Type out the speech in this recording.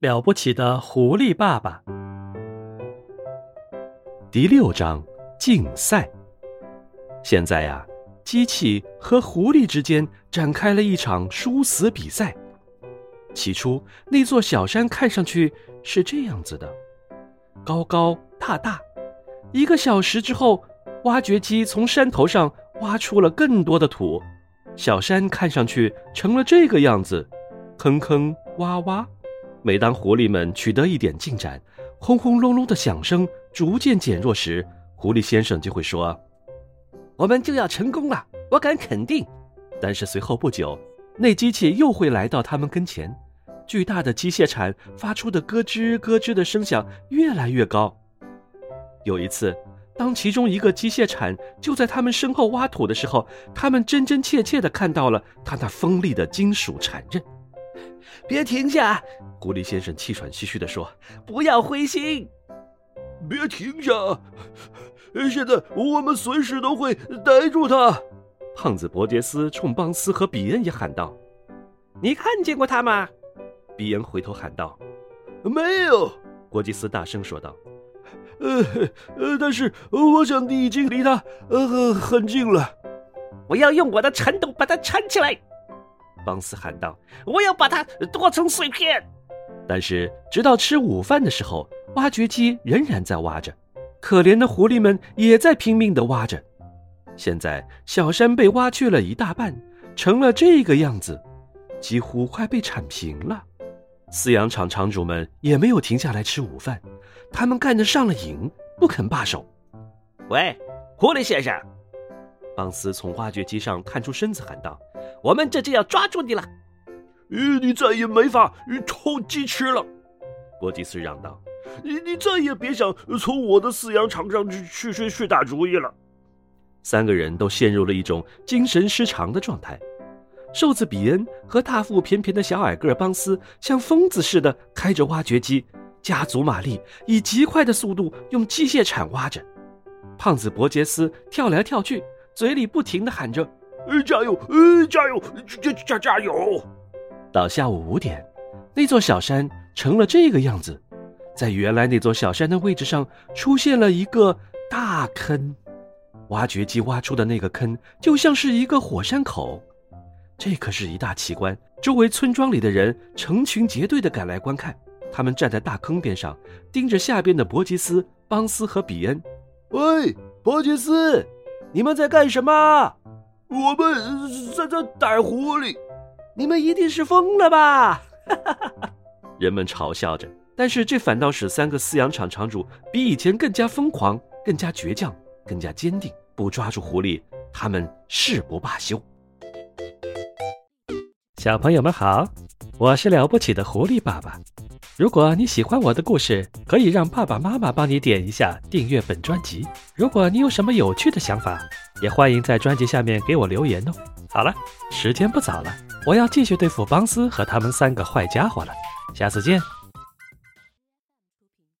了不起的狐狸爸爸第六章竞赛。现在呀，机器和狐狸之间展开了一场殊死比赛。起初，那座小山看上去是这样子的：高高大大。一个小时之后，挖掘机从山头上挖出了更多的土，小山看上去成了这个样子，坑坑洼洼。每当狐狸们取得一点进展，轰轰隆隆的响声逐渐减弱时，狐狸先生就会说：“我们就要成功了，我敢肯定。”但是随后不久，那机器又会来到他们跟前，巨大的机械铲发出的咯吱咯吱的声响越来越高。有一次，当其中一个机械铲就在他们身后挖土的时候，他们真真切切地看到了他那锋利的金属铲刃。别停下！狐狸先生气喘吁吁地说：“不要灰心，别停下！现在我们随时都会逮住他。”胖子伯杰斯冲邦斯和比恩也喊道：“你看见过他吗？”比恩回头喊道：“没有。”伯杰斯大声说道：“呃呃，但是我想你已经离他呃很近了。我要用我的铲斗把它铲起来。”邦斯喊道：“我要把它剁成碎片。”但是，直到吃午饭的时候，挖掘机仍然在挖着，可怜的狐狸们也在拼命地挖着。现在，小山被挖去了一大半，成了这个样子，几乎快被铲平了。饲养场场主们也没有停下来吃午饭，他们干得上了瘾，不肯罢手。喂，狐狸先生！邦斯从挖掘机上探出身子喊道。我们这就要抓住你了！呃，你再也没法偷鸡吃了。伯吉斯嚷道：“你你再也别想从我的饲养场上去去去打主意了。”三个人都陷入了一种精神失常的状态。瘦子比恩和大腹便便的小矮个邦斯像疯子似的开着挖掘机，加足马力，以极快的速度用机械铲挖着。胖子伯杰斯跳来跳去，嘴里不停地喊着。呃，加油！呃，加油！加加加油！到下午五点，那座小山成了这个样子，在原来那座小山的位置上出现了一个大坑，挖掘机挖出的那个坑就像是一个火山口，这可是一大奇观。周围村庄里的人成群结队的赶来观看，他们站在大坑边上，盯着下边的伯吉斯、邦斯和比恩。喂，伯吉斯，你们在干什么？我们在这逮狐狸，你们一定是疯了吧？人们嘲笑着，但是这反倒使三个饲养场场主比以前更加疯狂、更加倔强、更加坚定。不抓住狐狸，他们誓不罢休。小朋友们好，我是了不起的狐狸爸爸。如果你喜欢我的故事，可以让爸爸妈妈帮你点一下订阅本专辑。如果你有什么有趣的想法，也欢迎在专辑下面给我留言哦。好了，时间不早了，我要继续对付邦斯和他们三个坏家伙了。下次见。